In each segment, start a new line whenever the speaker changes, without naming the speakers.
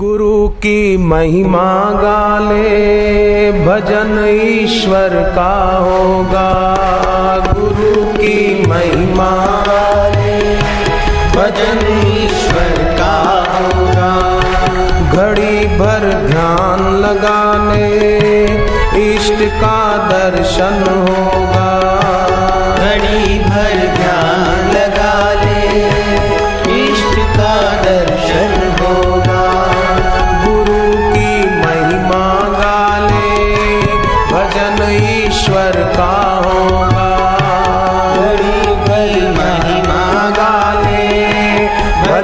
गुरु की महिमा गाले, भजन ईश्वर का होगा। गुरु की महिमा
भजन ईश्वर का होगा।
घड़ी भर ध्यान लगाने, इष्ट का दर्शन होगा।
घड़ी भर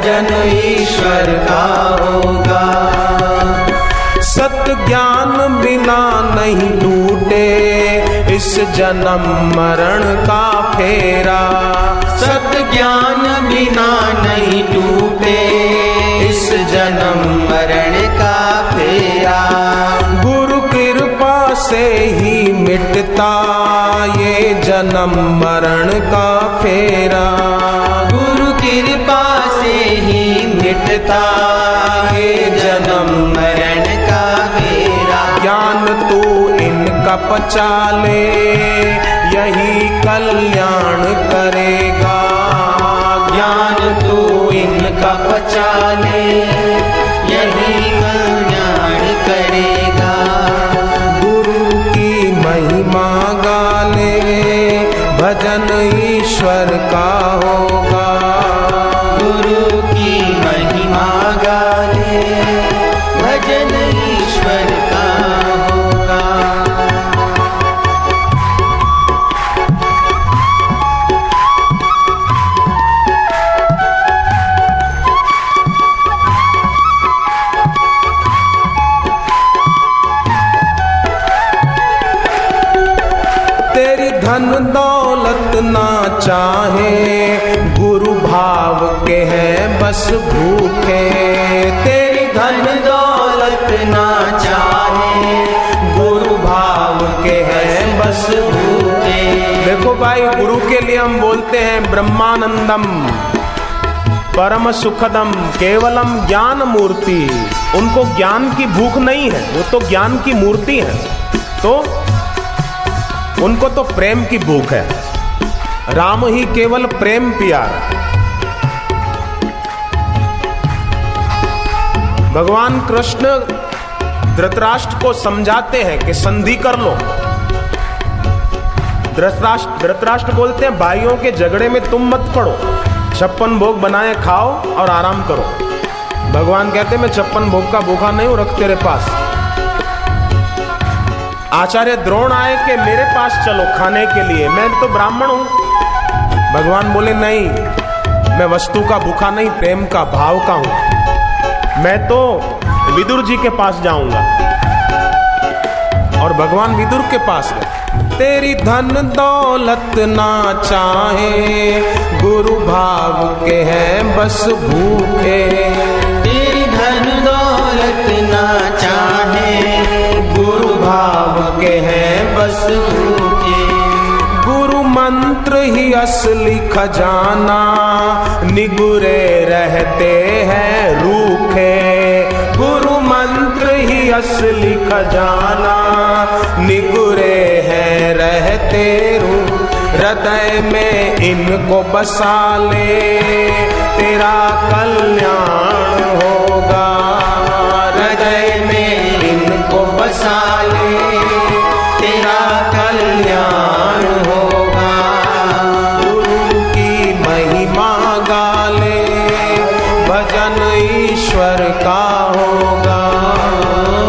भजन ईश्वर का होगा। सत्य ज्ञान बिना नहीं टूटे, इस जन्म मरण का फेरा।
सत ज्ञान बिना नहीं टूटे, इस जन्म मरण का फेरा।
गुरु कृपा से ही मिटता, ये जन्म मरण का फेरा।
ये जन्म मरण का मेरा।
ज्ञान तू इनका पचा ले यही कल्याण करेगा धन दौलत ना चाहे। गुरु भाव के हैं, बस भूखे। तेरी
धन दौलत ना चाहे। गुरु भाव के हैं, बस भूखे।
देखो भाई, गुरु के लिए हम बोलते हैं ब्रह्मानंदम, परम सुखदम, केवलम ज्ञान मूर्ति। उनको ज्ञान की भूख नहीं है, वो तो ज्ञान की मूर्ति है। तो उनको तो प्रेम की भूख है। राम ही केवल प्रेम प्यार भगवान कृष्ण धृतराष्ट्र को समझाते हैं कि संधि कर लो। धृतराष्ट्र धृतराष्ट्र बोलते हैं, भाइयों के झगड़े में तुम मत पड़ो। छप्पन भोग बनाए खाओ और आराम करो। भगवान कहते हैं, मैं छप्पन भोग का भूखा नहीं हूँ, रख तेरे पास। आचार्य द्रोण आए कि मेरे पास चलो खाने के लिए। मैं तो ब्राह्मण हूँ। भगवान बोले, नहीं, मैं वस्तु का भूखा नहीं, प्रेम का, भाव का हूँ। मैं तो विदुर जी के पास जाऊँगा और भगवान विदुर के पास गए तेरी धन दौलत ना चाहे, गुरु भाव के हैं बस भूखे।
तेरी धन दौलत ना चाहे भाव के हैं बस भूखे
गुरु मंत्र ही असली खजाना। निगुरे रहते हैं रूखे। गुरु मंत्र ही असली खजाना। निगुरे हैं रहते रू हृदय में इनको बसा ले। तेरा कल्याण होगा।
हृदय में इनको बसा ले।
ईश्वर का होगा।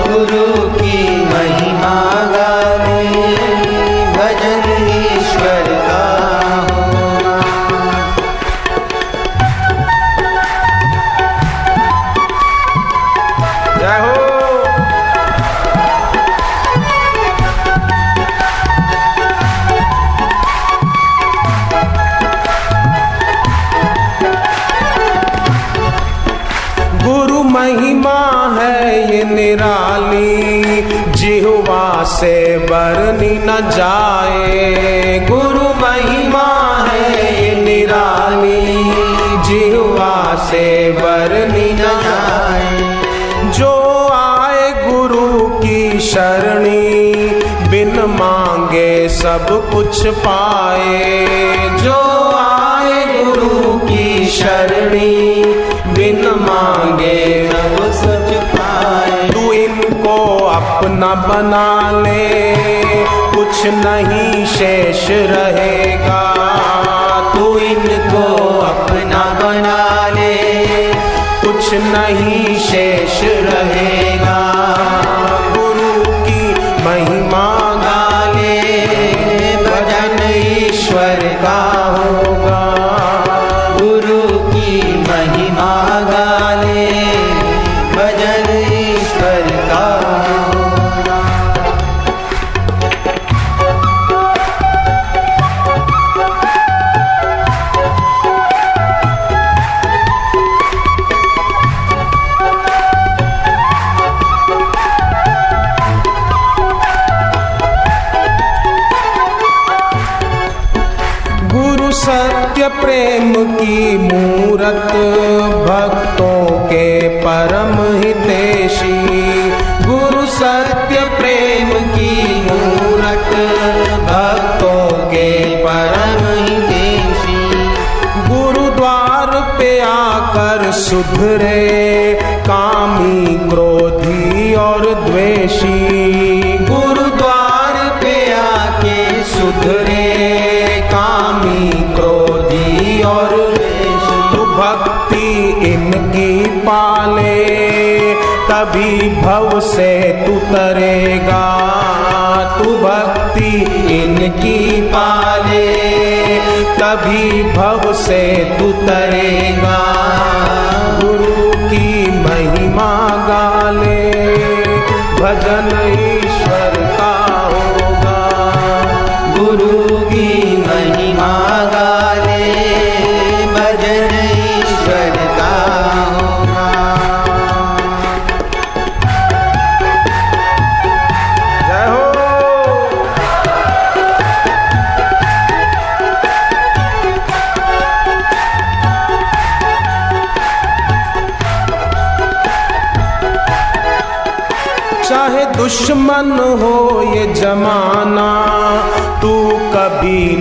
गुरु की महिमा गावे। भजन ईश्वर का होगा।
जय हो। निराली जिहुआ से बरनी न जाए। गुरु महिमा है ये निराली जिहुआ से बरनी न जाए। जो आए गुरु की शरणी, बिन मांगे सब कुछ पाए।
जो आए गुरु की शरणी, बिन मांगे
अपना बना ले कुछ नहीं शेष रहेगा।
तू इनको अपना बना ले,
कुछ नहीं शेष रहेगा। परम हितेशी।
गुरु सत्य प्रेम की मूरत, भक्तों के परम हितेशी।
गुरुद्वार पे आकर सुधरे कामी क्रोधी और द्वेषी।
गुरुद्वार पे आके सुधरे
तभी भव से तू तरेगा, तू भक्ति इनकी पाले। कभी भव से तू तरेगा, गुरु की महिमा गाले। भजन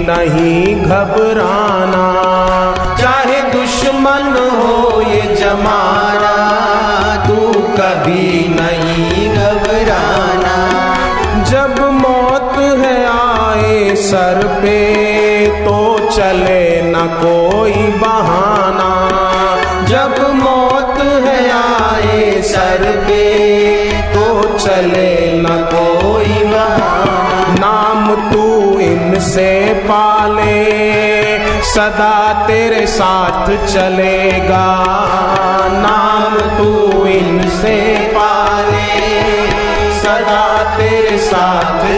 नहीं घबराना। चाहे दुश्मन हो ये जमाना,
तू कभी नहीं घबराना।
जब मौत है आए सर पे तो चले न कोई बहाना।
जब मौत है आए सर पे तो चले
इनसे पाले सदा तेरे साथ चलेगा। नाम तू इनसे पाले सदा तेरे साथ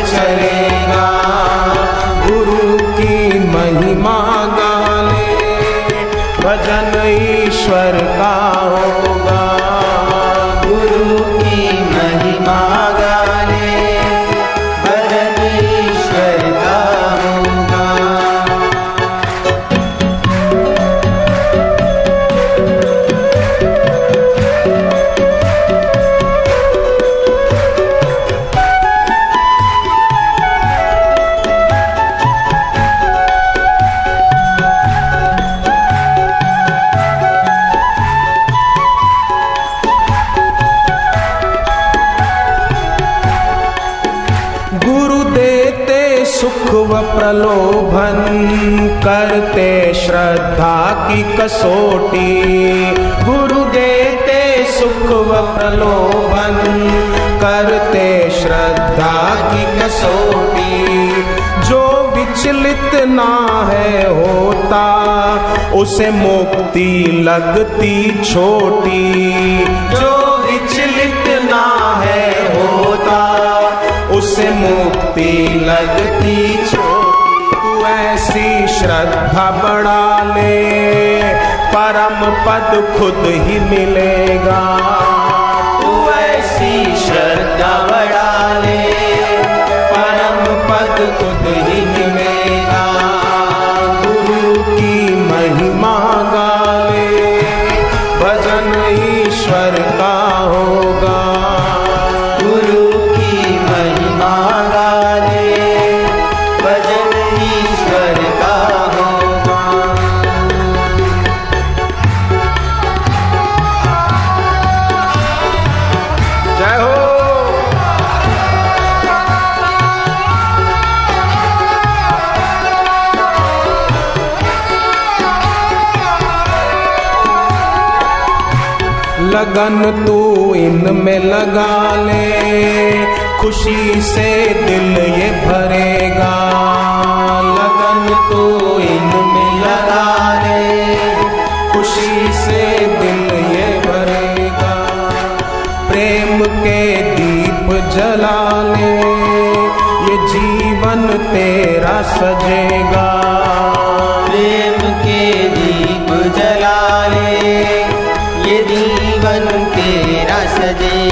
सुख व प्रलोभन, करते श्रद्धा की कसोटी। गुरु देते सुख व प्रलोभन, करते श्रद्धा की कसोटी। जो विचलित ना है होता, उसे मुक्ति लगती छोटी। जो विचलित ना है होता उसे मुक्ति लगती छोटी, तू ऐसी श्रद्धा बढ़ा ले। परम पद खुद ही मिलेगा।
तू ऐसी श्रद्धा बढ़ा ले।
लगन तू इनमें लगा ले। खुशी से दिल ये भरेगा। लगन तू इनमें लगा ले। खुशी से दिल ये भरेगा। प्रेम के दीप जला ले। ये जीवन तेरा सजेगा।
प्रेम के दीप जला ले। ये जीवन रस सजे।